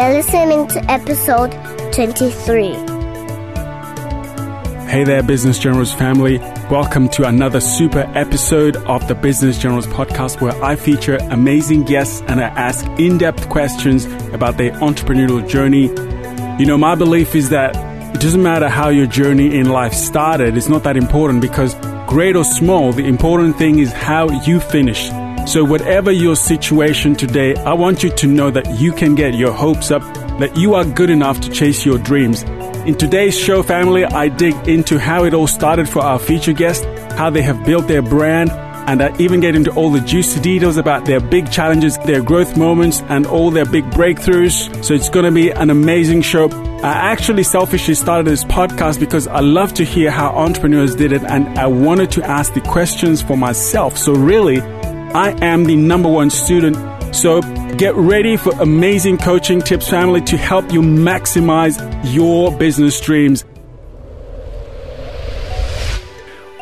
You're listening to episode 23. Hey there, Business Generals family. Welcome to another super episode of the Business Generals podcast where I feature amazing guests and I ask in depth questions about their entrepreneurial journey. You know, my belief is that it doesn't matter how your journey in life started, it's not that important because great or small, the important thing is how you finish. So, whatever your situation today, I want you to know that you can get your hopes up, that you are good enough to chase your dreams. In today's show, family, I dig into how it all started for our feature guest, how they have built their brand, and I even get into all the juicy details about their big challenges, their growth moments, and all their big breakthroughs. So it's going to be an amazing show. I actually selfishly started this podcast because I love to hear how entrepreneurs did it, and I wanted to ask the questions for myself. So really, I am the number one student. So get ready for amazing coaching tips, family, to help you maximize your business dreams.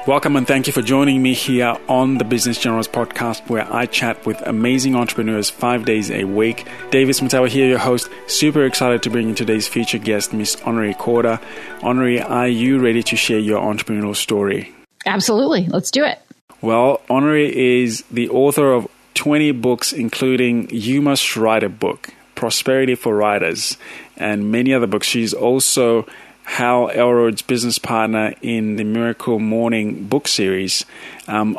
Welcome and thank you for joining me here on the Business Generals podcast, where I chat with amazing entrepreneurs five days a week. Davis Matawa here, your host. Super excited to bring you today's featured guest, Miss Honorée Corder. Honorée, are you ready to share your entrepreneurial story? Absolutely. Let's do it. Well, Honorée is the author of 20 books, including You Must Write a Book, Prosperity for Writers, and many other books. She's also Hal Elrod's business partner in the Miracle Morning book series. Um,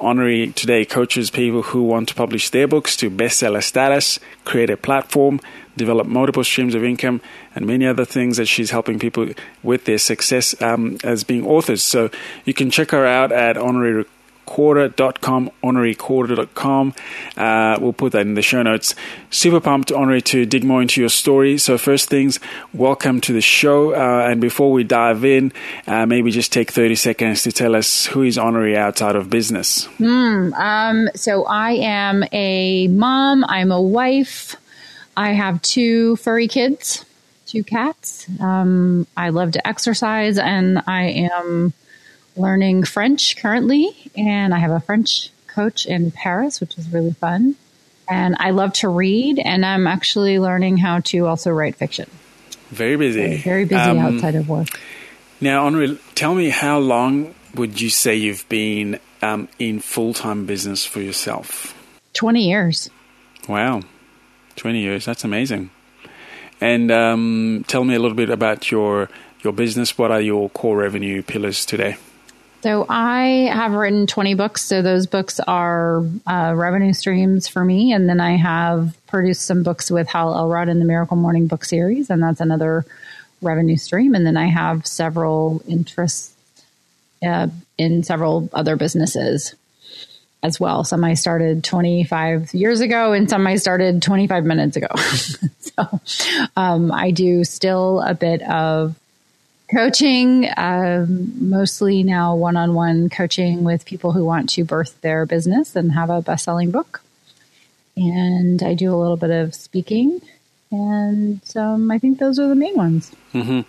today coaches people who want to publish their books to bestseller status, create a platform, develop multiple streams of income, and many other things that she's helping people with their success um, as being authors. So you can check her out at Honorée honoreecorder.com, honoreecorder.com. Uh, we'll put that in the show notes. Super pumped, Honorée, to dig more into your story. So, first things, welcome to the show. Uh, and before we dive in, uh, maybe just take 30 seconds to tell us who is Honorée outside of business. Mm, um, so, I am a mom, I'm a wife, I have two furry kids. Two cats. Um, I love to exercise, and I am learning French currently, and I have a French coach in Paris, which is really fun. And I love to read, and I'm actually learning how to also write fiction. Very busy. So very busy um, outside of work. Now, Honorée, tell me how long would you say you've been um, in full time business for yourself? 20 years. Wow. 20 years. That's amazing. And um, tell me a little bit about your your business. What are your core revenue pillars today? So I have written 20 books. So those books are uh, revenue streams for me. And then I have produced some books with Hal Elrod in the Miracle Morning book series. And that's another revenue stream. And then I have several interests uh, in several other businesses as well. Some I started 25 years ago and some I started 25 minutes ago. so um, I do still a bit of coaching, um, mostly now one on one coaching with people who want to birth their business and have a best selling book. And I do a little bit of speaking. And um, I think those are the main ones. Mm-hmm.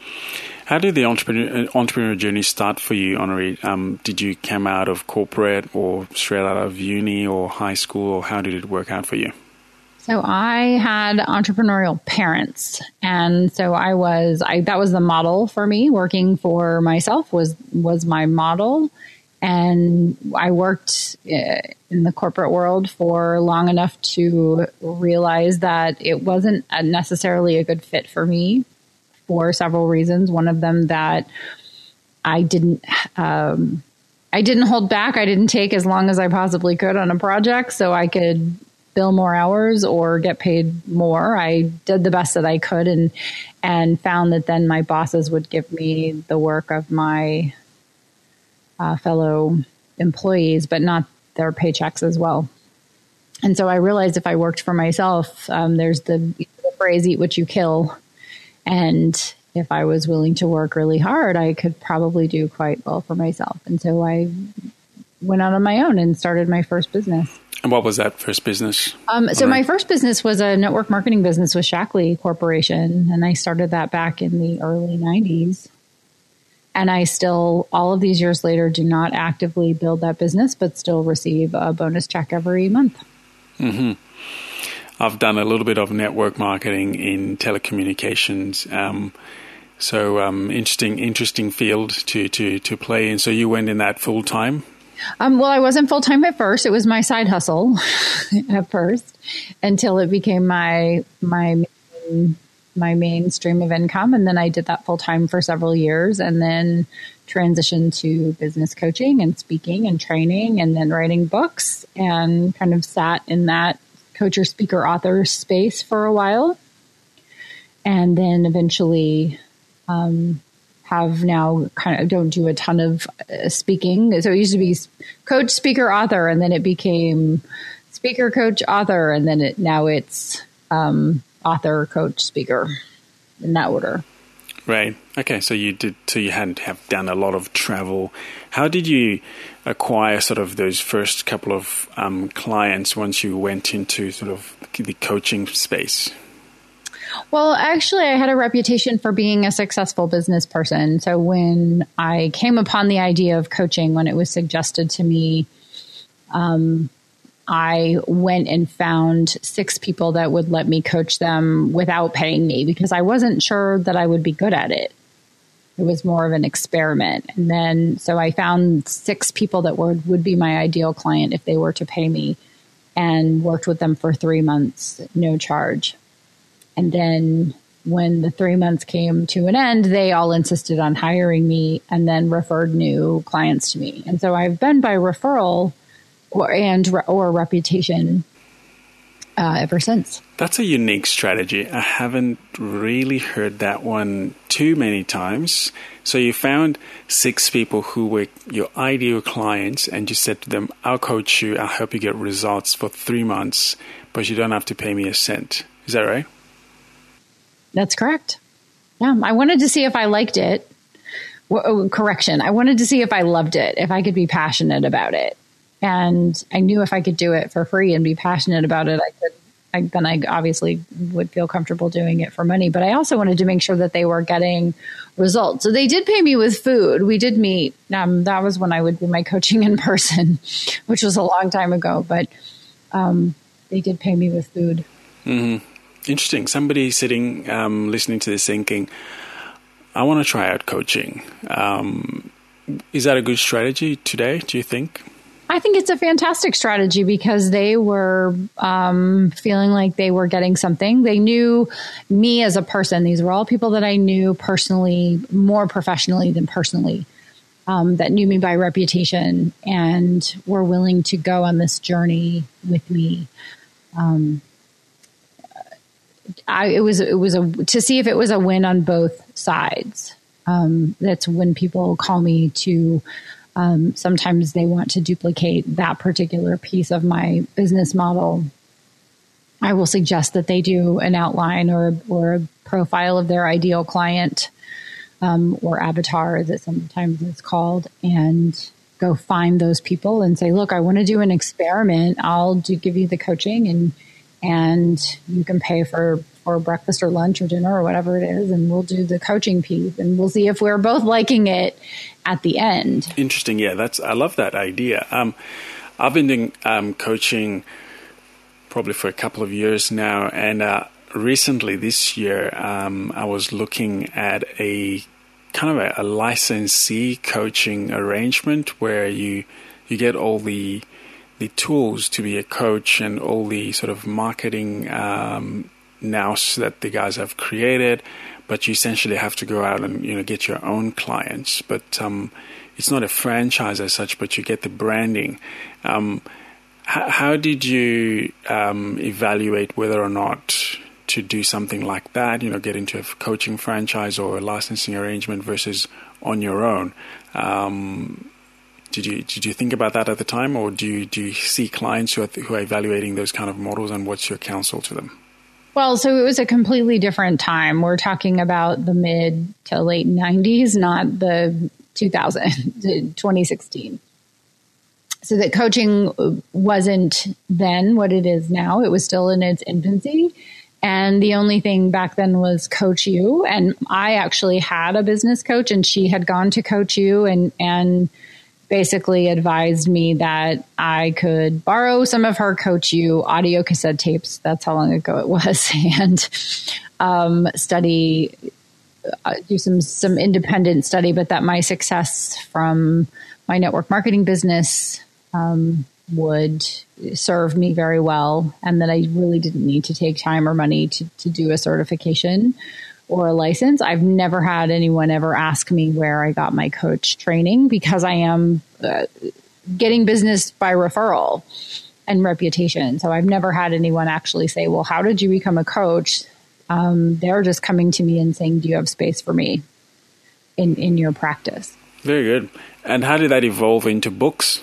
How did the entrepreneur, entrepreneur journey start for you, Honorée? Um, did you come out of corporate or straight out of uni or high school, or how did it work out for you? So I had entrepreneurial parents, and so I was I that was the model for me. Working for myself was was my model, and I worked uh, in the corporate world for long enough to realize that it wasn't necessarily a good fit for me for several reasons. One of them that I didn't. Um, I didn't hold back. I didn't take as long as I possibly could on a project so I could bill more hours or get paid more. I did the best that I could and and found that then my bosses would give me the work of my uh, fellow employees, but not their paychecks as well. And so I realized if I worked for myself, um, there's the, the phrase "eat what you kill," and if I was willing to work really hard, I could probably do quite well for myself. And so I went out on my own and started my first business. And what was that first business? Um, so my first business was a network marketing business with Shaklee Corporation, and I started that back in the early '90s. And I still, all of these years later, do not actively build that business, but still receive a bonus check every month. Mm-hmm. I've done a little bit of network marketing in telecommunications. Um, so um, interesting, interesting field to, to, to play in. So you went in that full time. Um, well, I wasn't full time at first. It was my side hustle at first until it became my my my main stream of income, and then I did that full time for several years, and then transitioned to business coaching and speaking and training, and then writing books, and kind of sat in that coach or speaker author space for a while, and then eventually um, have now kind of don't do a ton of uh, speaking. So it used to be coach, speaker, author, and then it became speaker, coach, author, and then it now it's um, author, coach, speaker in that order. Right. Okay. So you did. So you hadn't have done a lot of travel. How did you acquire sort of those first couple of um, clients once you went into sort of the coaching space? Well, actually, I had a reputation for being a successful business person. So when I came upon the idea of coaching, when it was suggested to me, um, I went and found six people that would let me coach them without paying me because I wasn't sure that I would be good at it. It was more of an experiment. And then, so I found six people that were, would be my ideal client if they were to pay me and worked with them for three months, no charge. And then when the three months came to an end, they all insisted on hiring me and then referred new clients to me. And so I've been by referral or, and or reputation uh, ever since. That's a unique strategy. I haven't really heard that one too many times. So you found six people who were your ideal clients, and you said to them, "I'll coach you. I'll help you get results for three months, but you don't have to pay me a cent." Is that right? That's correct. Yeah, I wanted to see if I liked it. Oh, correction. I wanted to see if I loved it, if I could be passionate about it. And I knew if I could do it for free and be passionate about it, I could. I, then I obviously would feel comfortable doing it for money. But I also wanted to make sure that they were getting results. So they did pay me with food. We did meet. Um, that was when I would do my coaching in person, which was a long time ago. But um, they did pay me with food. Mm-hmm. Interesting. Somebody sitting, um, listening to this thinking, I want to try out coaching. Um, is that a good strategy today, do you think? I think it's a fantastic strategy because they were um, feeling like they were getting something. They knew me as a person. These were all people that I knew personally, more professionally than personally, um, that knew me by reputation and were willing to go on this journey with me. Um, I, it was it was a to see if it was a win on both sides. Um, that's when people call me to. Um, sometimes they want to duplicate that particular piece of my business model. I will suggest that they do an outline or or a profile of their ideal client um, or avatar that sometimes it's called, and go find those people and say, "Look, I want to do an experiment. I'll do give you the coaching and." And you can pay for for breakfast or lunch or dinner or whatever it is and we'll do the coaching piece and we'll see if we're both liking it at the end. Interesting. Yeah that's i love that idea. Um, i've been doing um, coaching probably for a couple of years now and uh, recently this year um, i was looking at a kind of a, a licensee coaching arrangement where you you get all the the tools to be a coach and all the sort of marketing um, that the guys have created, but you essentially have to go out and you know get your own clients. But um, it's not a franchise as such, but you get the branding. Um, h- how did you um, evaluate whether or not to do something like that? You know, get into a coaching franchise or a licensing arrangement versus on your own. Um, did you did you think about that at the time, or do you do you see clients who are, who are evaluating those kind of models, and what's your counsel to them? Well, so it was a completely different time. We're talking about the mid to late '90s, not the 2000 2016. So that coaching wasn't then what it is now. It was still in its infancy. And the only thing back then was CoachU. And I actually had a business coach and she had gone to CoachU and, and basically advised me that I could borrow some of her CoachU audio cassette tapes. That's how long ago it was, and um, study, uh, do some some independent study. But that my success from my network marketing business um, would serve me very well, and that I really didn't need to take time or money to to do a certification or a license. I've never had anyone ever ask me where I got my coach training because I am uh, getting business by referral and reputation. So I've never had anyone actually say, Well, how did you become a coach? Um, they're just coming to me and saying, Do you have space for me in, in your practice? Very good. And how did that evolve into books?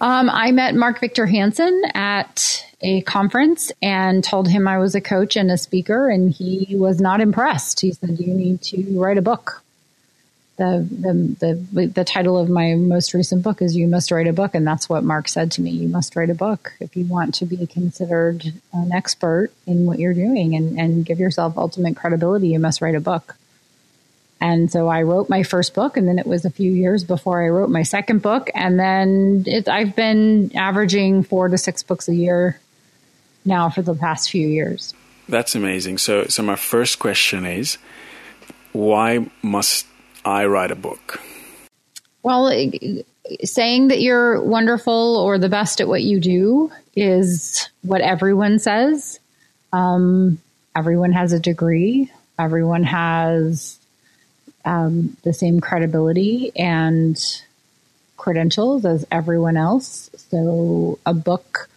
Um, I met Mark Victor Hansen at a conference and told him I was a coach and a speaker, and he was not impressed. He said, "You need to write a book." The, the the the title of my most recent book is "You Must Write a Book," and that's what Mark said to me. You must write a book if you want to be considered an expert in what you're doing and and give yourself ultimate credibility. You must write a book. And so I wrote my first book, and then it was a few years before I wrote my second book. And then it, I've been averaging four to six books a year now for the past few years. That's amazing. So, so my first question is, why must I write a book? Well, saying that you're wonderful or the best at what you do is what everyone says. Um, everyone has a degree. Everyone has um, the same credibility and credentials as everyone else. So a book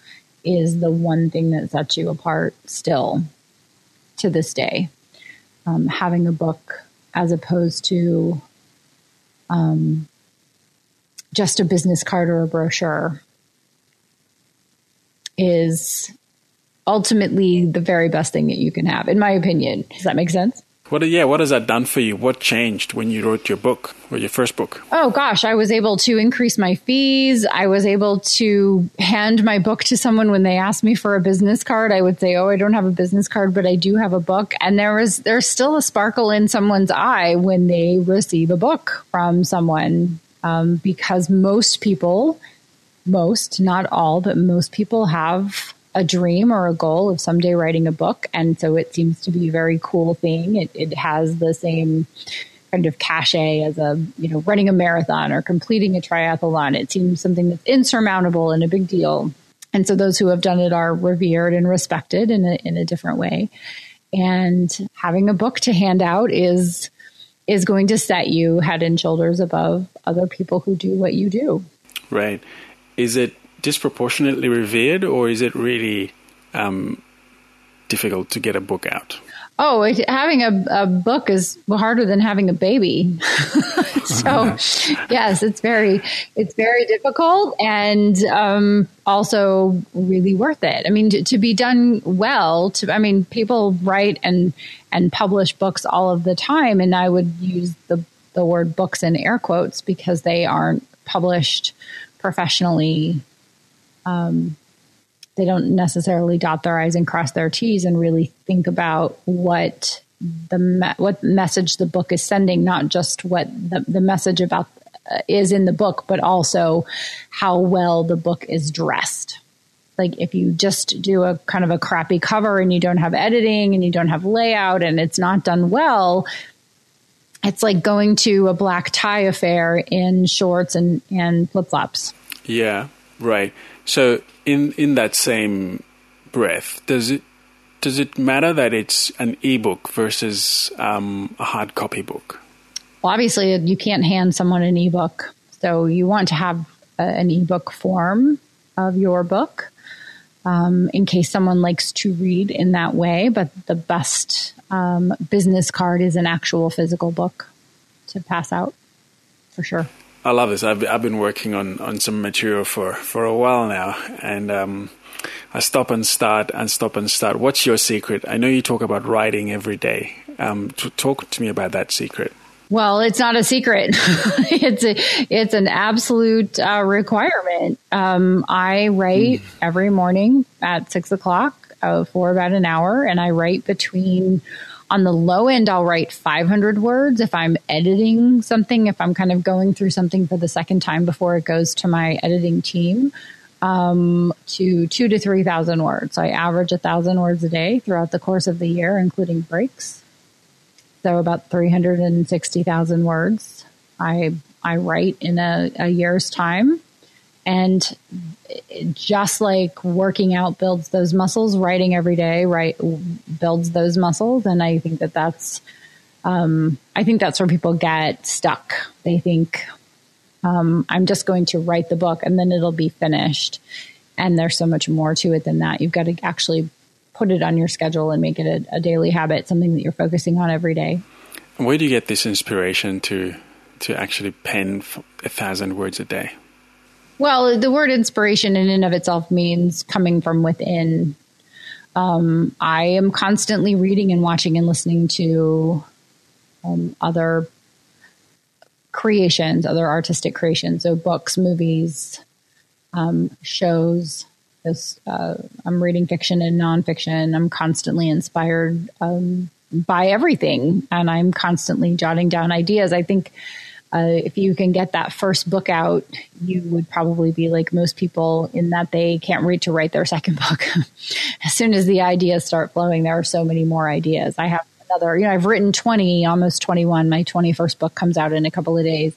is the one thing that sets you apart still to this day. Um, having a book as opposed to um, just a business card or a brochure is ultimately the very best thing that you can have, in my opinion. Does that make sense? What yeah, what has that done for you? What changed when you wrote your book or your first book? Oh gosh, I was able to increase my fees. I was able to hand my book to someone when they asked me for a business card. I would say, "Oh, I don't have a business card, but I do have a book." And there was there's still a sparkle in someone's eye when they receive a book from someone um, because most people, most not all, but most people have a dream or a goal of someday writing a book. And so it seems to be a very cool thing. It, it has the same kind of cachet as a, you know, running a marathon or completing a triathlon. It seems something that's insurmountable and a big deal. And so those who have done it are revered and respected in a, in a different way. And having a book to hand out is is going to set you head and shoulders above other people who do what you do. Right. Is it disproportionately revered, or is it really um, difficult to get a book out? Oh, it, having a, a, book is harder than having a baby. so, yes, it's very it's very difficult and um, also really worth it. I mean, to, to, be done well. To I mean, people write and and publish books all of the time, and I would use the the word books in air quotes because they aren't published professionally um, they don't necessarily dot their i's and cross their t's and really think about what the me- what message the book is sending not just what the, the message about uh, is in the book but also how well the book is dressed. Like if you just do a kind of a crappy cover and you don't have editing and you don't have layout and it's not done well it's like going to a black tie affair in shorts and and flip-flops. Yeah right so in in that same breath, does it does it matter that it's an ebook versus um, a hard copy book? Well, obviously, you can't hand someone an ebook, so you want to have a, an ebook form of your book um, in case someone likes to read in that way. But the best um, business card is an actual physical book to pass out for sure. I love this. I've I've been working on, on some material for, for a while now, and um, I stop and start and stop and start. What's your secret? I know you talk about writing every day. Um, talk to me about that secret. Well, it's not a secret. it's a, it's an absolute uh, requirement. Um, I write mm. every morning at six o'clock. uh, for about an hour, and I write between. On the low end, I'll write 500 words if I'm editing something, if I'm kind of going through something for the second time before it goes to my editing team, um, to two to 3,000 words. So I average a thousand words a day throughout the course of the year, including breaks. So about 360,000 words. I, I write in a, a year's time. And just like working out builds those muscles, writing every day, right, builds those muscles. And I think that that's, um, I think that's where people get stuck. They think, um, I'm just going to write the book and then it'll be finished. And there's so much more to it than that. You've got to actually put it on your schedule and make it a, a daily habit, something that you're focusing on every day. Where do you get this inspiration to to actually pen a thousand words a day? Well, the word inspiration in and of itself means coming from within. Um, I am constantly reading and watching and listening to um, other creations, other artistic creations, so books, movies, um, shows. This, uh, I'm reading fiction and nonfiction. I'm constantly inspired um, by everything, and I'm constantly jotting down ideas. I think uh, if you can get that first book out, you would probably be like most people in that they can't read to write their second book. as soon as the ideas start flowing, there are so many more ideas. I have another, you know, I've written 20, almost 21. My 21st book comes out in a couple of days.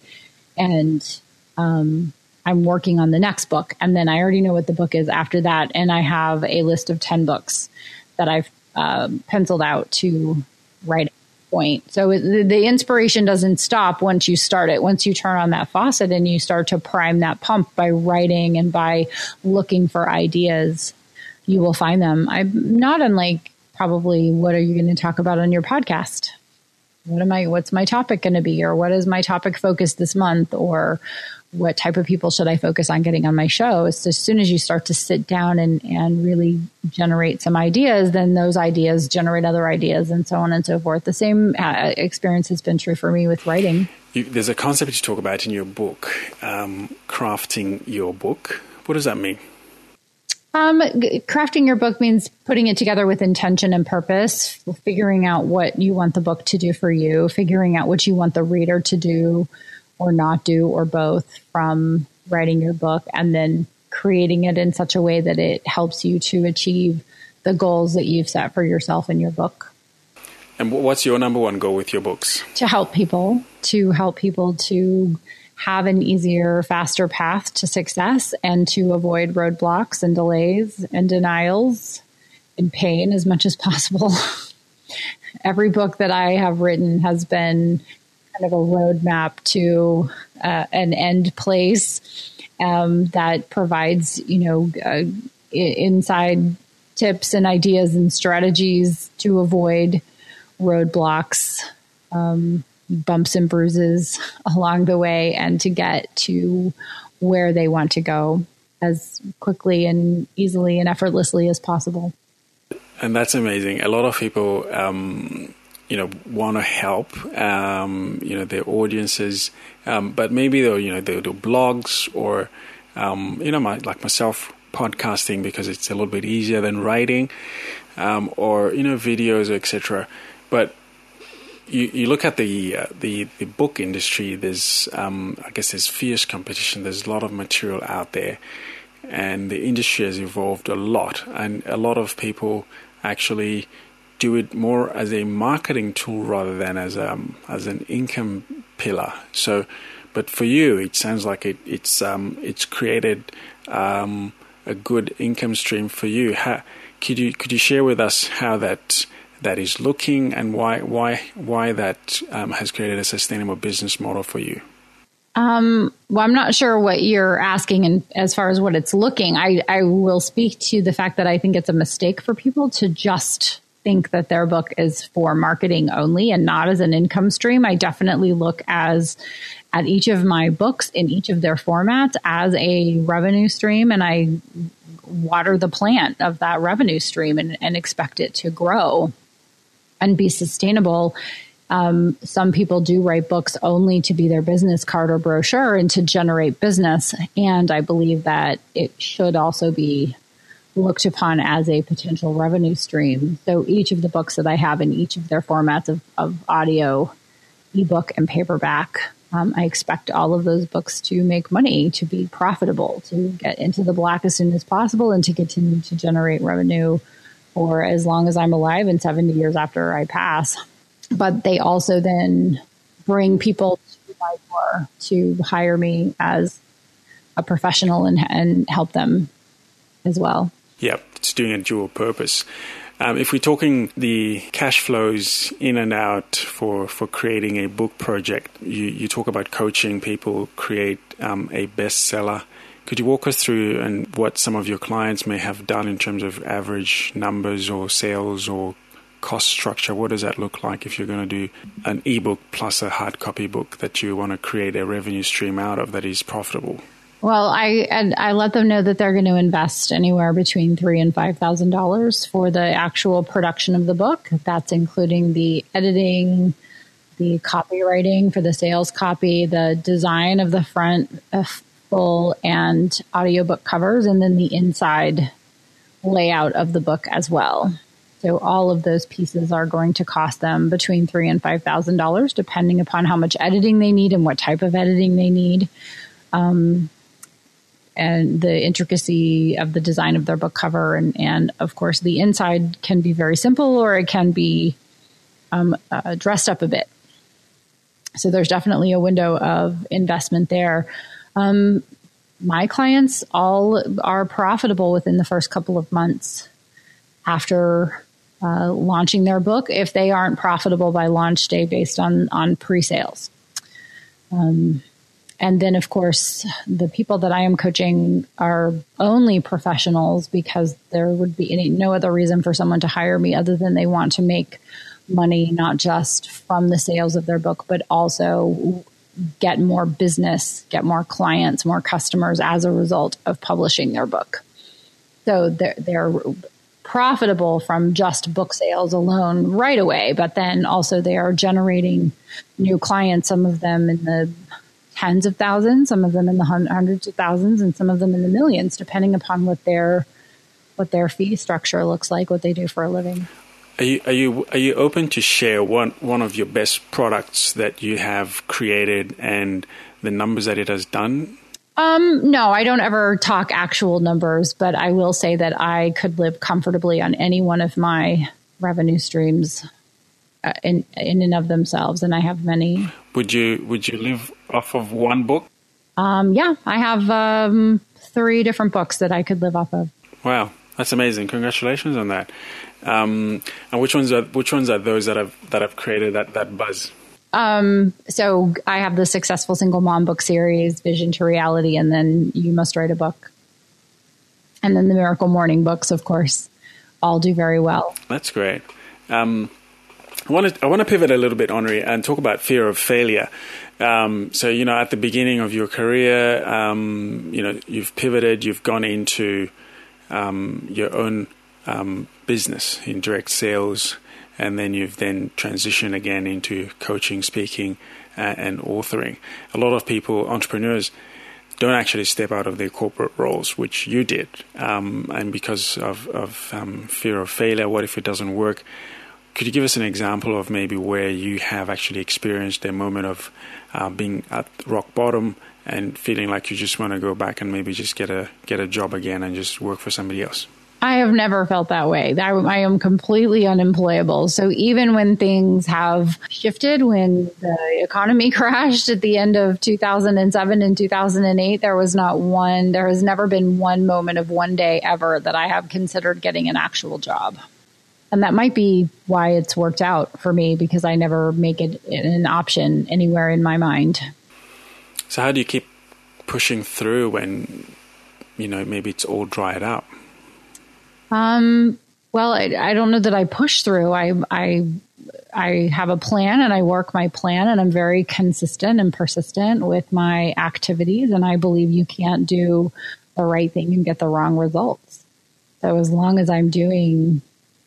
And um, I'm working on the next book. And then I already know what the book is after that. And I have a list of 10 books that I've uh, penciled out to write point. So the, the inspiration doesn't stop once you start it. Once you turn on that faucet and you start to prime that pump by writing and by looking for ideas, you will find them. I'm not unlike probably what are you going to talk about on your podcast? What am I what's my topic going to be or what is my topic focus this month or what type of people should I focus on getting on my show? So as soon as you start to sit down and, and really generate some ideas, then those ideas generate other ideas and so on and so forth. The same uh, experience has been true for me with writing. You, there's a concept you talk about in your book, um, crafting your book. What does that mean? Um, crafting your book means putting it together with intention and purpose, figuring out what you want the book to do for you, figuring out what you want the reader to do or not do or both from writing your book and then creating it in such a way that it helps you to achieve the goals that you've set for yourself in your book. And what's your number one goal with your books? To help people, to help people to have an easier, faster path to success and to avoid roadblocks and delays and denials and pain as much as possible. Every book that I have written has been kind of a roadmap to uh, an end place um, that provides, you know, uh, inside tips and ideas and strategies to avoid roadblocks, um, bumps and bruises along the way, and to get to where they want to go as quickly and easily and effortlessly as possible. And that's amazing. A lot of people um, you know want to help um, you know their audiences, um, but maybe they'll you know they'll do blogs or um, you know my, like myself podcasting because it's a little bit easier than writing um, or you know videos etc. But you, you look at the uh, the the book industry. There's um, I guess there's fierce competition. There's a lot of material out there, and the industry has evolved a lot, and a lot of people actually do it more as a marketing tool rather than as um as an income pillar. So, but for you, it sounds like it it's um it's created um a good income stream for you. How, could you could you share with us how that that is looking and why why why that um, has created a sustainable business model for you? Um, well, I'm not sure what you're asking, and as far as what it's looking, I, I will speak to the fact that I think it's a mistake for people to just think that their book is for marketing only and not as an income stream. I definitely look as at each of my books in each of their formats as a revenue stream and I water the plant of that revenue stream and, and expect it to grow and be sustainable. Um, some people do write books only to be their business card or brochure and to generate business. And I believe that it should also be looked upon as a potential revenue stream. So each of the books that I have in each of their formats of, of audio, ebook, and paperback, um, I expect all of those books to make money, to be profitable, to get into the black as soon as possible, and to continue to generate revenue for as long as I'm alive and 70 years after I pass. But they also then bring people to my door to hire me as a professional and, and help them as well. Yep, it's doing a dual purpose. Um, if we're talking the cash flows in and out for, for creating a book project, you, you talk about coaching people create um, a bestseller. Could you walk us through and what some of your clients may have done in terms of average numbers or sales or cost structure? What does that look like if you're going to do an ebook plus a hard copy book that you want to create a revenue stream out of that is profitable? Well, I I let them know that they're going to invest anywhere between three and five thousand dollars for the actual production of the book. That's including the editing, the copywriting for the sales copy, the design of the front uh, full and audiobook covers, and then the inside layout of the book as well. So all of those pieces are going to cost them between three and five thousand dollars, depending upon how much editing they need and what type of editing they need. Um, and the intricacy of the design of their book cover. And, and of course, the inside can be very simple or it can be um, uh, dressed up a bit. So there's definitely a window of investment there. Um, my clients all are profitable within the first couple of months after uh, launching their book if they aren't profitable by launch day based on on pre-sales. Um, and then, of course, the people that I am coaching are only professionals because there would be any, no other reason for someone to hire me other than they want to make money, not just from the sales of their book, but also get more business, get more clients, more customers as a result of publishing their book. So they're, they're profitable from just book sales alone right away, but then also they are generating new clients, some of them in the tens of thousands, some of them in the hundreds of thousands, and some of them in the millions, depending upon what their what their fee structure looks like, what they do for a living. Are you are you are you open to share one one of your best products that you have created and the numbers that it has done? Um, no, I don't ever talk actual numbers, but I will say that I could live comfortably on any one of my revenue streams uh, in in and of themselves, and I have many. Would you would you live off of one book? Um, yeah, I have um, three different books that I could live off of. Wow, that's amazing! Congratulations on that. Um, and which ones are which ones are those that have that have created that that buzz? Um, so I have the successful single mom book series, Vision to Reality, and then You Must Write a Book, and then the Miracle Morning books, of course, all do very well. That's great. Um, I want to I want to pivot a little bit, Honorée, and talk about fear of failure. Um, so, you know, at the beginning of your career, um, you know, you've pivoted, you've gone into um, your own um, business in direct sales, and then you've then transitioned again into coaching, speaking, uh, and authoring. A lot of people, entrepreneurs, don't actually step out of their corporate roles, which you did, um, and because of, of um, fear of failure, what if it doesn't work? Could you give us an example of maybe where you have actually experienced a moment of uh, being at rock bottom and feeling like you just want to go back and maybe just get a get a job again and just work for somebody else? I have never felt that way. I am completely unemployable. So even when things have shifted, when the economy crashed at the end of 2007 and 2008, there was not one, there has never been one moment of one day ever that I have considered getting an actual job. And that might be why it's worked out for me because I never make it an option anywhere in my mind. So, how do you keep pushing through when, you know, maybe it's all dried up? Um, well, I, I don't know that I push through. I, I, I have a plan and I work my plan and I'm very consistent and persistent with my activities. And I believe you can't do the right thing and get the wrong results. So as long as I'm doing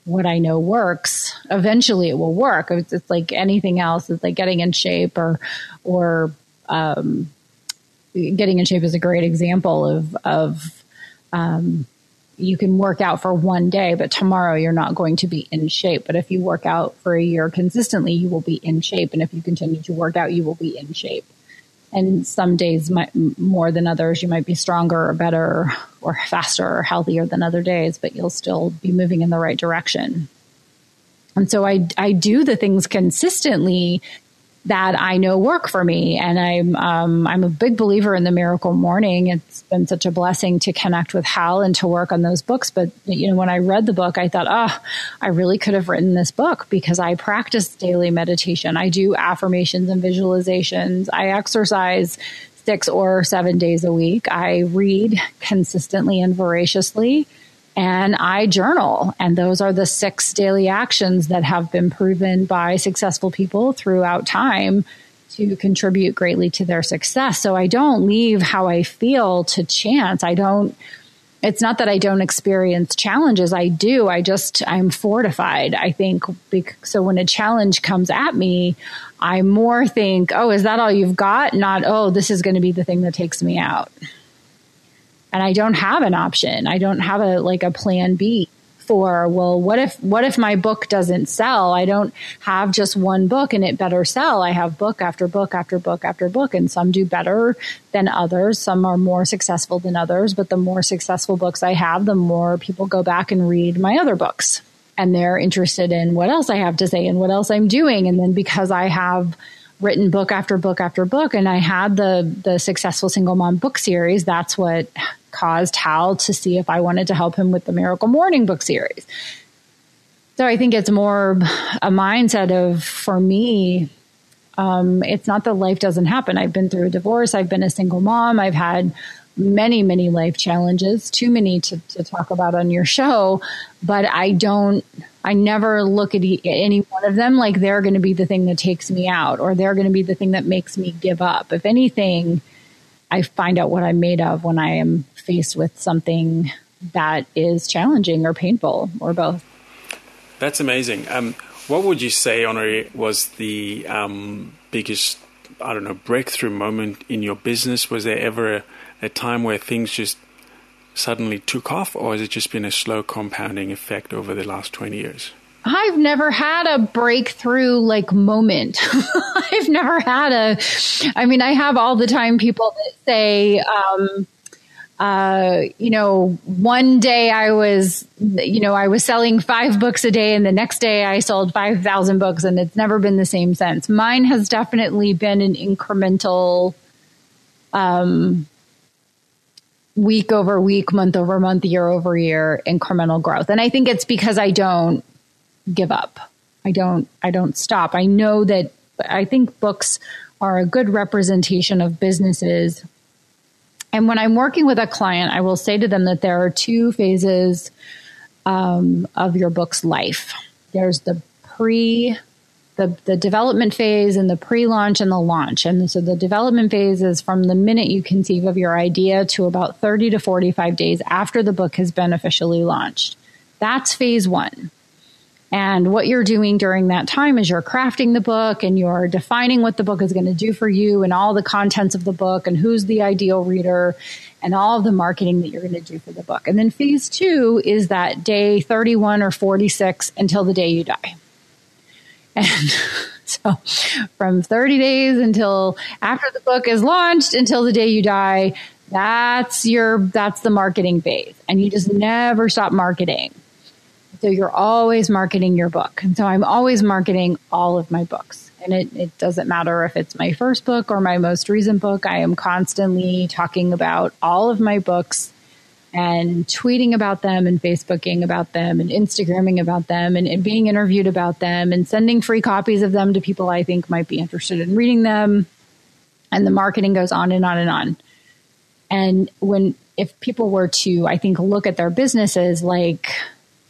what I know works, eventually it will work. It's, it's like anything else. It's like getting in shape or, or, um, getting in shape is a great example of, of, um, you can work out for one day, but tomorrow you're not going to be in shape. But if you work out for a year consistently, you will be in shape. And if you continue to work out, you will be in shape. And some days might, more than others, you might be stronger or better or faster or healthier than other days, but you'll still be moving in the right direction. And so I, I do the things consistently that I know work for me. And I'm um, I'm a big believer in the miracle morning. It's been such a blessing to connect with Hal and to work on those books. But you know, when I read the book, I thought, oh, I really could have written this book because I practice daily meditation. I do affirmations and visualizations. I exercise six or seven days a week. I read consistently and voraciously and I journal. And those are the six daily actions that have been proven by successful people throughout time to contribute greatly to their success. So I don't leave how I feel to chance. I don't, it's not that I don't experience challenges. I do. I just, I'm fortified. I think, so when a challenge comes at me, I more think, oh, is that all you've got? Not, oh, this is going to be the thing that takes me out and I don't have an option. I don't have a like a plan B for well what if what if my book doesn't sell? I don't have just one book and it better sell. I have book after book after book after book. And some do better than others. Some are more successful than others. But the more successful books i have the more people go back and read my other books. And they're interested in what else i have to say and what else i'm doing. And then because i have written book after book after book and i had the the successful single mom book series that's what caused Hal to see if I wanted to help him with the Miracle Morning book series. So I think it's more a mindset of, for me, um, it's not that life doesn't happen. I've been through a divorce. I've been a single mom. I've had many, many life challenges, too many to, to talk about on your show. But I don't, I never look at any one of them like they're going to be the thing that takes me out or they're going to be the thing that makes me give up. If anything, I find out what I'm made of when I am faced with something that is challenging or painful or both. That's amazing. Um, what would you say, Honorée, was the um, biggest, I don't know, breakthrough moment in your business? Was there ever a, a time where things just suddenly took off, or has it just been a slow compounding effect over the last 20 years? I've never had a breakthrough like moment. I've never had a, I mean, I have all the time people that say, um, uh, you know, one day I was, you know, I was selling five books a day and the next day I sold 5,000 books and it's never been the same since. Mine has definitely been an incremental, um, week over week, month over month, year over year incremental growth. And I think it's because I don't give up. I don't I don't stop. I know that I think books are a good representation of businesses. And when I'm working with a client, I will say to them that there are two phases um, of your book's life. There's the pre the, the development phase and the pre-launch and the launch. And so the development phase is from the minute you conceive of your idea to about 30 to 45 days after the book has been officially launched. That's phase one. And what you're doing during that time is you're crafting the book and you're defining what the book is going to do for you and all the contents of the book and who's the ideal reader and all of the marketing that you're going to do for the book. And then phase two is that day 31 or 46 until the day you die. And so from 30 days until after the book is launched until the day you die, that's your, that's the marketing phase. And you just never stop marketing. So you're always marketing your book. And so I'm always marketing all of my books. And it, it doesn't matter if it's my first book or my most recent book. I am constantly talking about all of my books and tweeting about them and Facebooking about them and Instagramming about them and, and being interviewed about them and sending free copies of them to people I think might be interested in reading them. And the marketing goes on and on and on. And when, if people were to, I think, look at their businesses like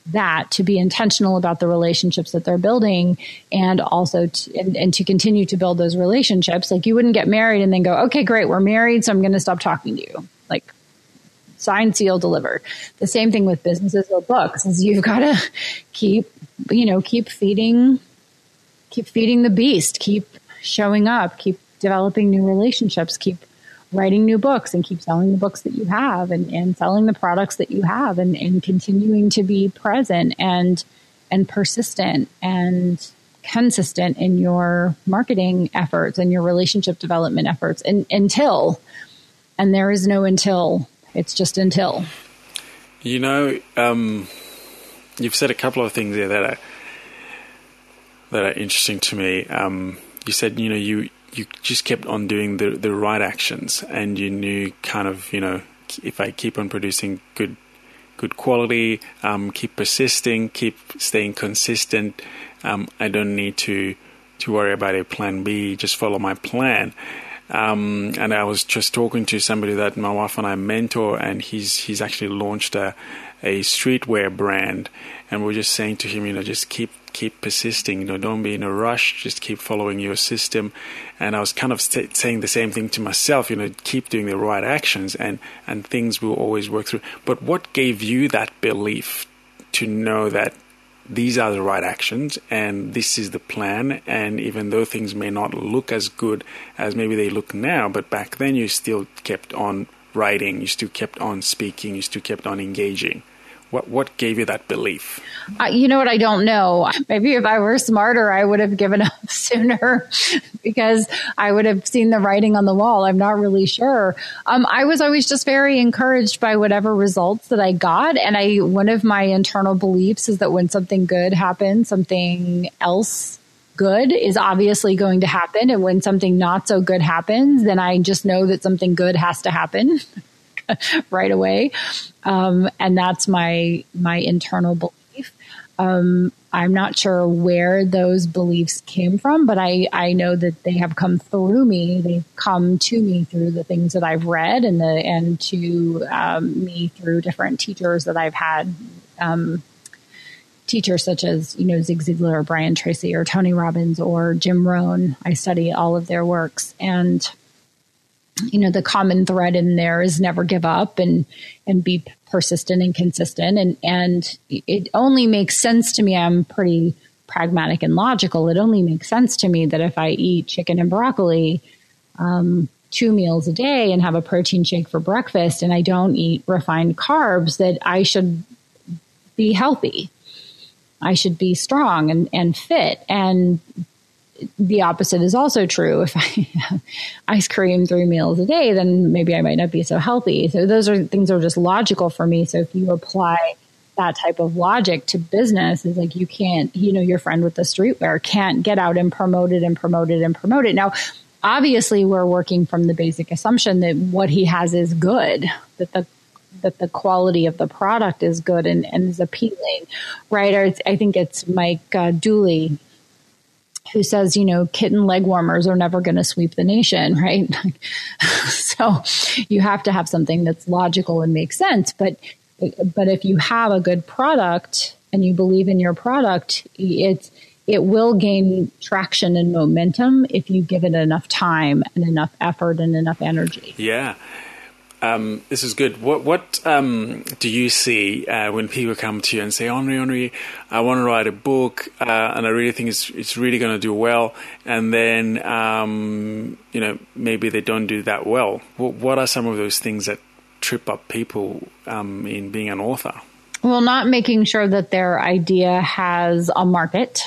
that to be intentional about the relationships that they're building and also to, and, and, to continue to build those relationships like you wouldn't get married and then go okay great we're married so i'm going to stop talking to you sign seal delivered. The same thing with businesses or books is you've got to keep you know keep feeding keep feeding the beast keep showing up keep developing new relationships keep writing new books and keep selling the books that you have and, and selling the products that you have and, and continuing to be present and and persistent and consistent in your marketing efforts and your relationship development efforts and, until and there is no until it's just until you know um, you've said a couple of things there that are that are interesting to me um, you said you know you you just kept on doing the the right actions and you knew kind of you know if I keep on producing good good quality, um, keep persisting, keep staying consistent. Um, I don't need to to worry about a plan B. Just follow my plan. Um, and I was just talking to somebody that my wife and I mentor, and he's he's actually launched a a streetwear brand, and we're just saying to him, you know, just keep keep persisting. You know, don't be in a rush. Just keep following your system. And I was kind of st- saying the same thing to myself. You know, keep doing the right actions, and and things will always work through. But what gave you that belief to know that these are the right actions and this is the plan? And even though things may not look as good as maybe they look now, but back then you still kept on writing, you still kept on speaking, you still kept on engaging. What what gave you that belief? Uh, you know what? I don't know. Maybe if I were smarter, I would have given up sooner because I would have seen the writing on the wall. I'm not really sure. Um, I was always just very encouraged by whatever results that I got, and I one of my internal beliefs is that when something good happens, something else good is obviously going to happen. And when something not so good happens, then I just know that something good has to happen. right away. Um, and that's my, my internal belief. Um, I'm not sure where those beliefs came from, but I, I know that they have come through me. They've come to me through the things that I've read and the, and to, um, me through different teachers that I've had, um, teachers such as, you know, Zig Ziglar or Brian Tracy or Tony Robbins or Jim Rohn. I study all of their works and, you know the common thread in there is never give up and and be persistent and consistent. And and it only makes sense to me i'm pretty pragmatic and logical it only makes sense to me that if i eat chicken and broccoli um, two meals a day and have a protein shake for breakfast and i don't eat refined carbs that i should be healthy. I should be strong and, and fit. And the opposite is also true. If I have ice cream three meals a day, then maybe I might not be so healthy. So those are things that are just logical for me. So if you apply that type of logic to business, is like you can't, you know, your friend with the streetwear can't get out and promote it and promote it and promote it. Now, obviously, we're working from the basic assumption that what he has is good, that the that the quality of the product is good and, and is appealing, right? Or I think it's Mike uh, Dooley who says, you know, kitten leg warmers are never going to sweep the nation, right? so you have to have something that's logical and makes sense. But, but if you have a good product and you believe in your product, it's, it will gain traction and momentum if you give it enough time and enough effort and enough energy. Yeah. Um, this is good. What what um, do you see uh, when people come to you and say, Honorée, Honorée, I want to write a book, uh, and I really think it's it's really going to do well, and then um, you know maybe they don't do that well. What, what are some of those things that trip up people um, in being an author? Well, not making sure that their idea has a market,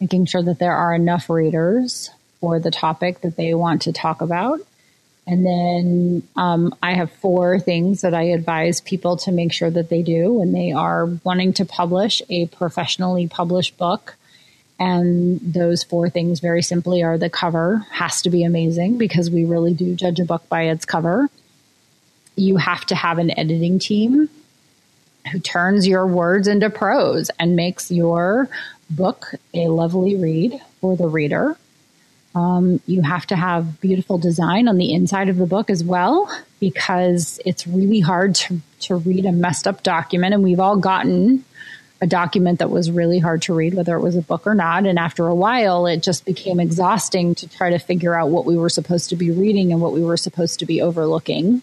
making sure that there are enough readers for the topic that they want to talk about and then um, I have four things that I advise people to make sure that they do when they are wanting to publish a professionally published book. And those four things, very simply, are the cover has to be amazing because we really do judge a book by its cover. You have to have an editing team who turns your words into prose and makes your book a lovely read for the reader. Um, you have to have beautiful design on the inside of the book as well, because it's really hard to, to read a messed up document. And we've all gotten a document that was really hard to read, whether it was a book or not. And after a while, it just became exhausting to try to figure out what we were supposed to be reading and what we were supposed to be overlooking.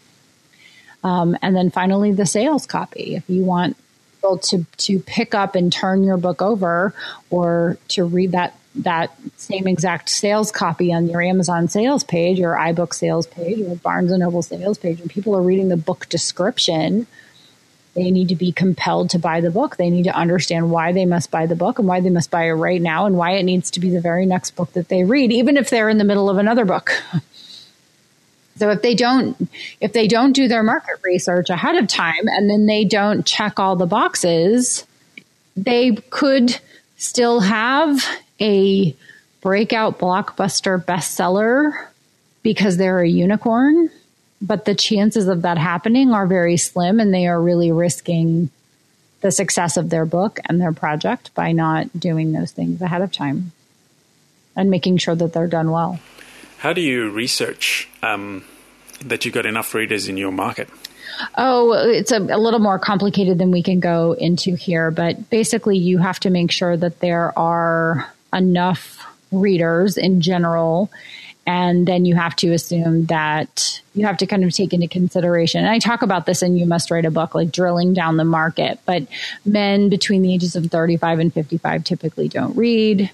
Um, and then finally, the sales copy. If you want people to to pick up and turn your book over or to read that that same exact sales copy on your Amazon sales page your iBook sales page or Barnes and Noble sales page and people are reading the book description they need to be compelled to buy the book. They need to understand why they must buy the book and why they must buy it right now and why it needs to be the very next book that they read, even if they're in the middle of another book. So if they don't if they don't do their market research ahead of time and then they don't check all the boxes, they could still have a breakout blockbuster bestseller because they're a unicorn, but the chances of that happening are very slim and they are really risking the success of their book and their project by not doing those things ahead of time and making sure that they're done well. How do you research um, that you've got enough readers in your market? Oh, it's a, a, little more complicated than we can go into here, but basically, you have to make sure that there are enough readers in general. And then you have to assume that you have to kind of take into consideration. And I talk about this in You Must Write a Book, like drilling down the market. But men between the ages of 35 and 55 typically don't read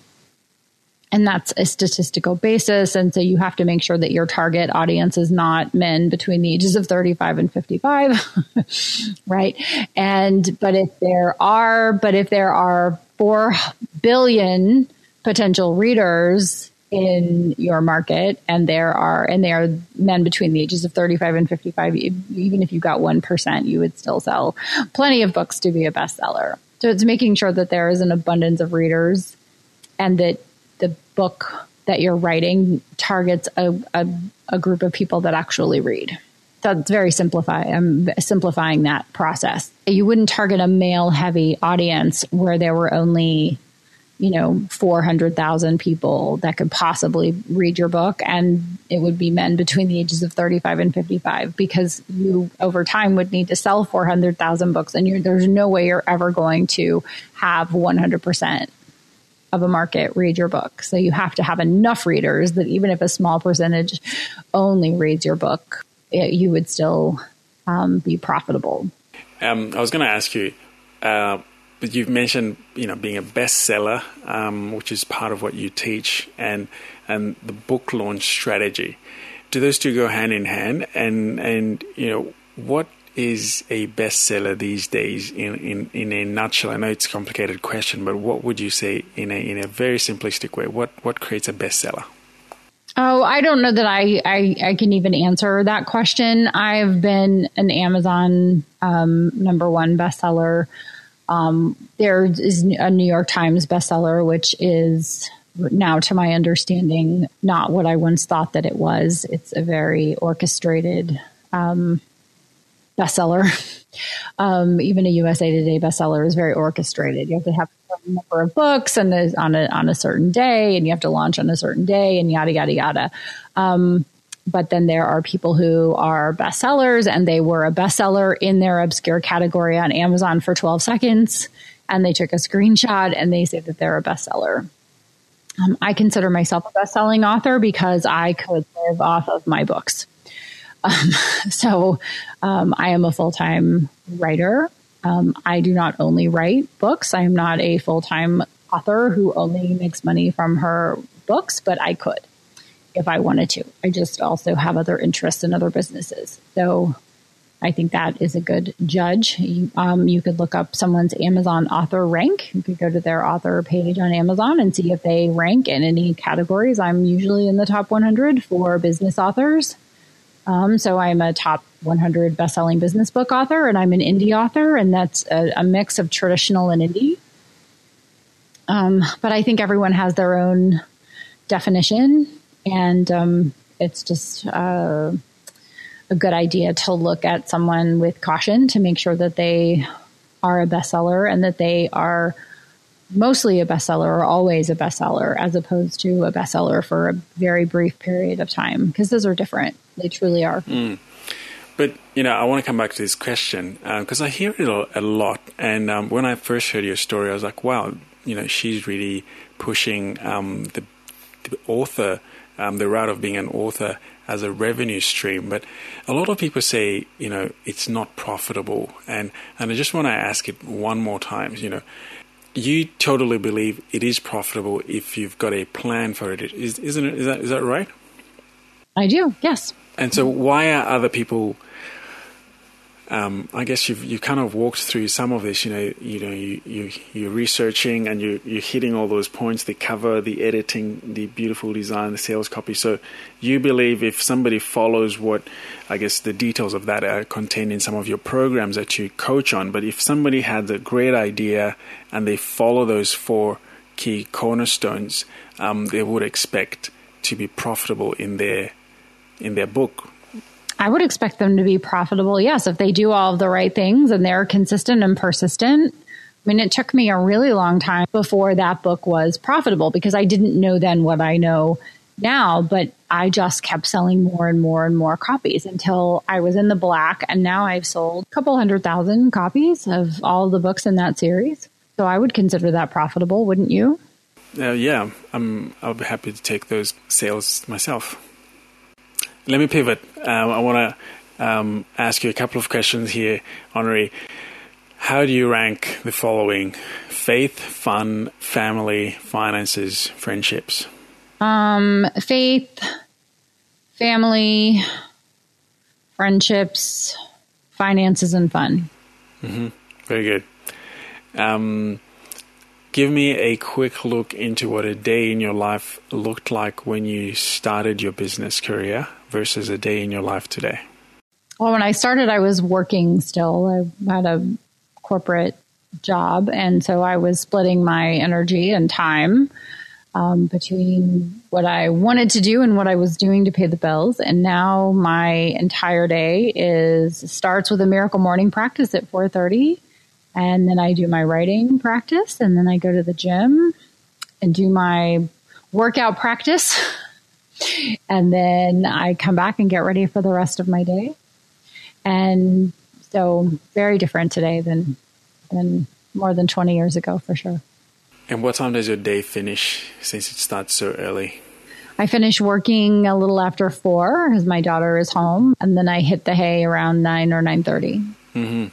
and that's a statistical basis. And so you have to make sure that your target audience is not men between the ages of 35 and 55. right. And, but if there are, but if there are 4 billion potential readers in your market and there are, and they are men between the ages of 35 and 55, even if you got 1%, you would still sell plenty of books to be a bestseller. So it's making sure that there is an abundance of readers and that the book that you're writing targets a, a, a group of people that actually read. That's very simplify. I'm simplifying that process. You wouldn't target a male heavy audience where there were only, you know, 400,000 people that could possibly read your book. And it would be men between the ages of 35 and 55 because you over time would need to sell 400,000 books and there's no way you're ever going to have 100% of a market read your book. So you have to have enough readers that even if a small percentage only reads your book, it, you would still um, be profitable. Um, I was going to ask you, uh, but you've mentioned you know being a bestseller, um, which is part of what you teach, and and the book launch strategy. Do those two go hand in hand? And and you know what is a bestseller these days in, in, in a nutshell? I know it's a complicated question, but what would you say in a, in a very simplistic way? What, what creates a bestseller? Oh, I don't know that I, I, I, can even answer that question. I've been an Amazon um, number one bestseller. Um, there is a New York Times bestseller, which is now, to my understanding, not what I once thought that it was. It's a very orchestrated um, bestseller. Um, even a USA Today bestseller is very orchestrated. You have to have a number of books and on a on a certain day, and you have to launch on a certain day, and yada yada yada. Um, but then there are people who are bestsellers, and they were a bestseller in their obscure category on Amazon for 12 seconds, and they took a screenshot and they say that they're a bestseller. Um, I consider myself a best-selling author because I could live off of my books. Um, so um, I am a full time writer. Um, I do not only write books, I am not a full time author who only makes money from her books, but I could if I wanted to. I just also have other interests in other businesses. So I think that is a good judge. You, um, you, could look up someone's Amazon author rank. You could go to their author page on Amazon and see if they rank in any categories. I'm usually in the top 100 for business authors. Um, so I'm a top 100 best-selling business book author, and I'm an indie author, and that's a, a mix of traditional and indie. Um, but I think everyone has their own definition, and um, it's just uh, a good idea to look at someone with caution to make sure that they are a bestseller and that they are mostly a bestseller or always a bestseller as opposed to a bestseller for a very brief period of time because those are different. They truly are. Mm. But you know, I want to come back to this question because uh, I hear it a lot. And um, when I first heard your story, I was like, "Wow, you know, she's really pushing um, the, the, author um, the route of being an author as a revenue stream. But a lot of people say, you know, it's not profitable. And, and I just want to ask it one more time, you know, you totally believe it is profitable if you've got a plan for it. Is, isn't it? Is that, is that right? I do, yes. And so why are other people um, I guess you've you kind of walked through some of this. You know, you know, you, you you're researching and you you're hitting all those points: the cover, the editing, the beautiful design, the sales copy. So, you believe if somebody follows what, I guess, the details of that are contained in some of your programs that you coach on. But if somebody had a great idea and they follow those four key cornerstones, um, they would expect to be profitable in their in their book I would expect them to be profitable. Yes, if they do all of the right things and they're consistent and persistent. I mean, it took me a really long time before that book was profitable because I didn't know then what I know now, but I just kept selling more and more and more copies until I was in the black. And now I've sold a couple hundred thousand copies of all the books in that series. So I would consider that profitable, wouldn't you? Uh, yeah, I'm, I'll be happy to take those sales myself let me pivot. Um, I want to um, ask you a couple of questions here, Honorée. How do you rank the following faith, fun, family, finances, friendships? Um, faith, family, friendships, finances, and fun. Mm-hmm. Very good. Um, give me a quick look into what a day in your life looked like when you started your business career versus a day in your life today? Well, when I started, I was working still. I had a corporate job, and so I was splitting my energy and time um, between what I wanted to do and what I was doing to pay the bills. And now my entire day is starts with a miracle morning practice at four thirty, and then I do my writing practice, and then I go to the gym and do my workout practice. and then I come back and get ready for the rest of my day. And so very different today than than more than 20 years ago for sure. And what time does your day finish since it starts so early? I finish working a little after four as my daughter is home, and then I hit the hay around nine or nine thirty. Mm-hmm.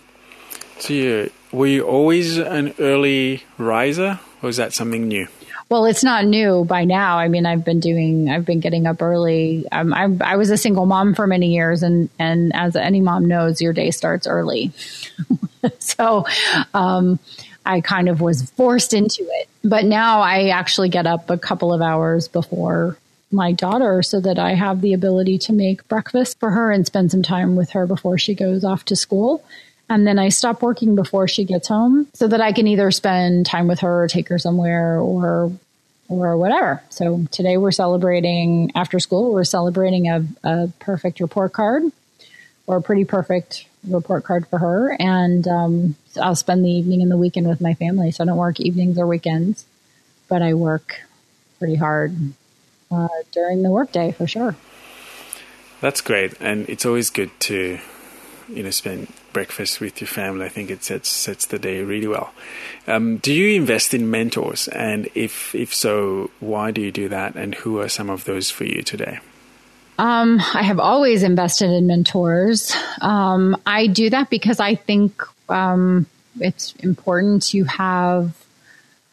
So, you, were you always an early riser, or is that something new? Well, it's not new by now. I mean, I've been doing, I've been getting up early. Um, I, I was a single mom for many years, and and as any mom knows, your day starts early. so, um, I kind of was forced into it. But now I actually get up a couple of hours before my daughter so that I have the ability to make breakfast for her and spend some time with her before she goes off to school. And then I stop working before she gets home so that I can either spend time with her or take her somewhere or or whatever. So today we're celebrating after school, we're celebrating a, a perfect report card or a pretty perfect report card for her. And um, so I'll spend the evening and the weekend with my family. So I don't work evenings or weekends, but I work pretty hard uh, during the workday for sure. That's great. And it's always good to, you know, spend breakfast with your family. I think it sets sets the day really well. Um, do you invest in mentors, and if if so, why do you do that? And who are some of those for you today? Um, I have always invested in mentors. Um, I do that because I think um, it's important to have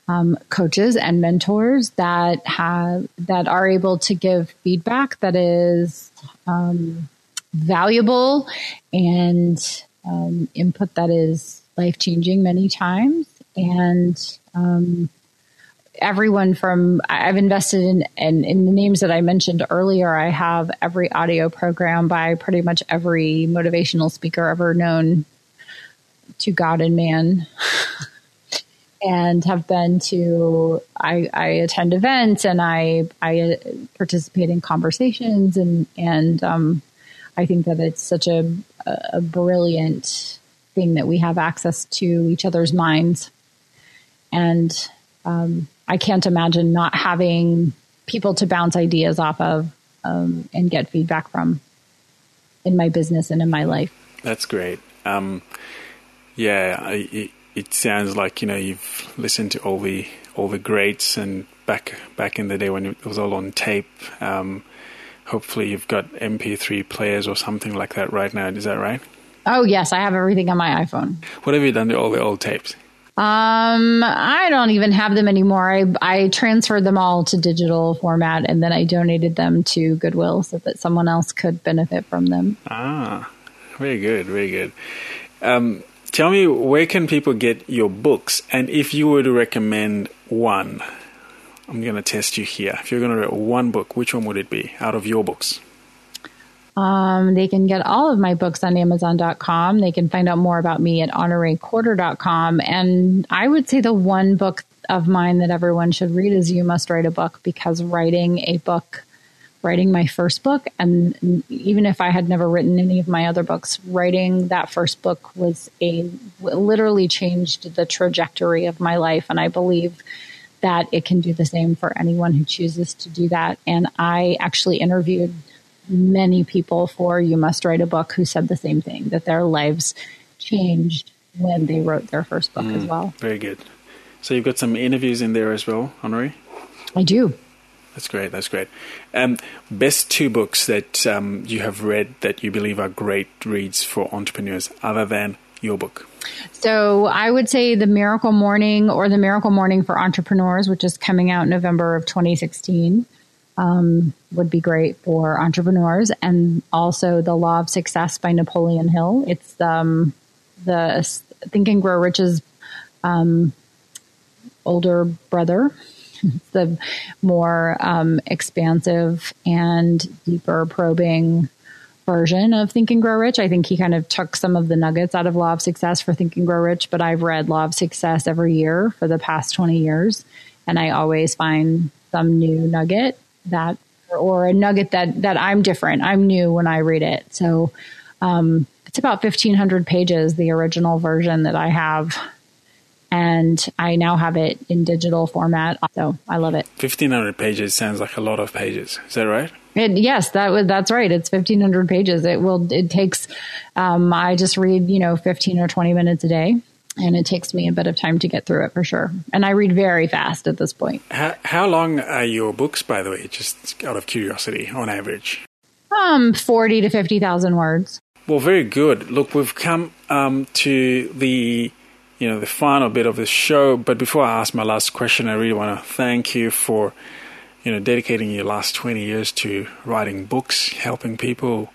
um, coaches and mentors that have that are able to give feedback that is um, valuable and um, input that is life changing many times. And um, everyone from I've invested in, in, in the names that I mentioned earlier. I have every audio program by pretty much every motivational speaker ever known to God and man. and have been to I, I, attend events and I I participate in conversations and and um, I think that it's such a a, brilliant thing that we have access to each other's minds. And um, I can't imagine not having people to bounce ideas off of um, and get feedback from in my business and in my life. That's great. Um, yeah, it, it, sounds like you know you've listened to all the all the greats and back back in the day when it was all on tape. Um, hopefully, you've got MP3 players or something like that right now. Is that right? Oh yes, I have everything on my iPhone. What have you done to all the old tapes? Um, I don't even have them anymore. I I transferred them all to digital format, and then I donated them to Goodwill so that someone else could benefit from them. Ah, very good, very good. Um, tell me, where can people get your books? And if you were to recommend one, I'm going to test you here. If you're going to read one book, which one would it be out of your books? Um, they can get all of my books on Amazon.com. They can find out more about me at honoreecorder.com. And I would say the one book of mine that everyone should read is You Must Write a Book because writing a book, writing my first book, and even if I had never written any of my other books, writing that first book was a literally changed the trajectory of my life. And I believe that it can do the same for anyone who chooses to do that. And I actually interviewed many people for You Must Write a Book who said the same thing that their lives changed when they wrote their first book mm, as well. Very good. So you've got some interviews in there as well, Honorée? I do. That's great. That's great. Um, best two books that um, you have read that you believe are great reads for entrepreneurs, other than your book? So I would say The Miracle Morning or The Miracle Morning for Entrepreneurs, which is coming out November of 2016 um, would be great for entrepreneurs, and also the Law of Success by Napoleon Hill. It's um, the Think and Grow Rich's um, older brother. the more um, expansive and deeper probing version of Think and Grow Rich. I think he kind of took some of the nuggets out of Law of Success for Think and Grow Rich, but I've read Law of Success every year for the past 20 years, and I always find some new nugget that or a nugget that that I'm different. I'm new when I read it. So um, it's about 1500 pages, the original version that I have. And I now have it in digital format. So I love it. 1500 pages sounds like a lot of pages. Is that right? It, yes, that was that's right. It's 1500 pages. It will, it takes, um, I just read, you know, 15 or 20 minutes a day and it takes me a bit of time to get through it for sure. And I read very fast at this point. How, how long are your books, by the way? Just out of curiosity, on average. Um, forty to fifty thousand words. Well, very good. Look, we've come um, to the you know the final bit of the show. But before I ask my last question, I really want to thank you for you know dedicating your last twenty years to writing books, helping people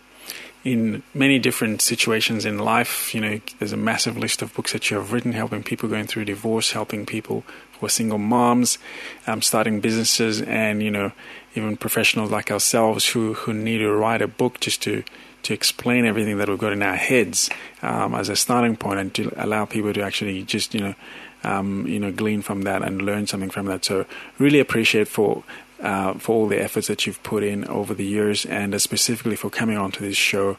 in many different situations in life. You know, there's a massive list of books that you have written, helping people going through divorce, helping people who are single moms, um, starting businesses, and you know, even professionals like ourselves who who need to write a book just to to explain everything that we've got in our heads um, as a starting point, and to allow people to actually just you know. Um, you know, glean from that and learn something from that. So, really appreciate for uh, for all the efforts that you've put in over the years, and uh, specifically for coming onto this show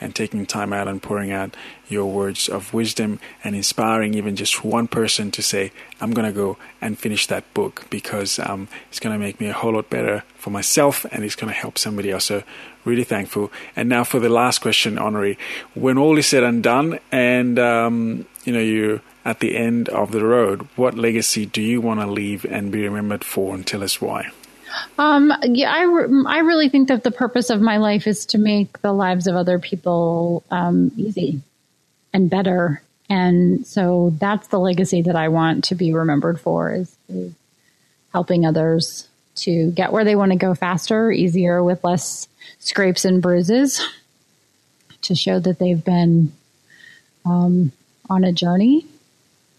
and taking time out and pouring out your words of wisdom and inspiring even just one person to say, I'm going to go and finish that book because um, it's going to make me a whole lot better for myself and it's going to help somebody else. So, really thankful. And now for the last question, Honorée. When all is said and done, and um, you know, you're at the end of the road, what legacy do you want to leave and be remembered for, and tell us why? Um, yeah, I, re- I really think that the purpose of my life is to make the lives of other people um, easy and better. And so that's the legacy that I want to be remembered for is, is helping others to get where they want to go faster, easier, with less scrapes and bruises, to show that they've been um, on a journey.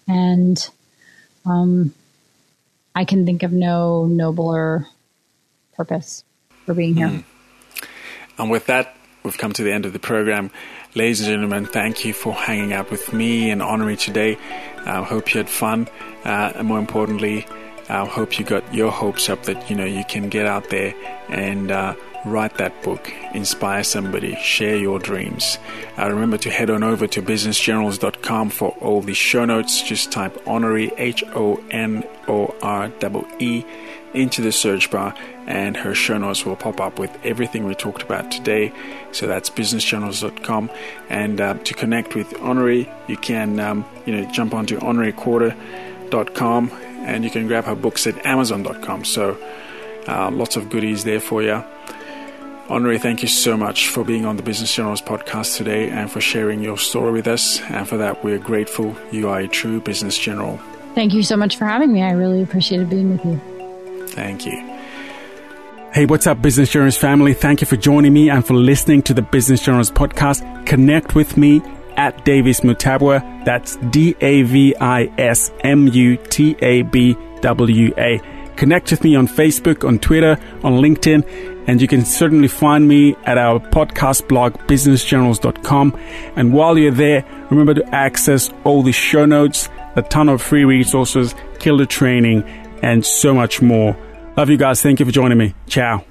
And um, I can think of no nobler purpose for being here. Mm. And with that, we've come to the end of the program. Ladies and gentlemen, thank you for hanging out with me and Honorée today. I uh, hope you had fun. Uh, and more importantly, I hope you got your hopes up that you know you can get out there and uh, write that book, inspire somebody, share your dreams. Uh, remember to head on over to businessgenerals.com for all the show notes. Just type Honorée H O N O R E into the search bar and her show notes will pop up with everything we talked about today. So that's businessgenerals.com. And uh, to connect with Honorée, you can um, you know jump onto honoreecorder.com and you can grab her books at Amazon.com. So uh, lots of goodies there for you. Honorée, thank you so much for being on the Business Generals podcast today and for sharing your story with us. And for that, we're grateful. You are a true business general. Thank you so much for having me. I really appreciated being with you. Thank you. Hey, what's up, Business Generals family? Thank you for joining me and for listening to the Business Generals podcast. Connect with me at Davis Mutabwa. That's D A V I S M U T A B W A. Connect with me on Facebook, on Twitter, on LinkedIn, and you can certainly find me at our podcast blog, businessgenerals.com. And while you're there, remember to access all the show notes, a ton of free resources, killer training, and so much more. Love you guys. Thank you for joining me. Ciao.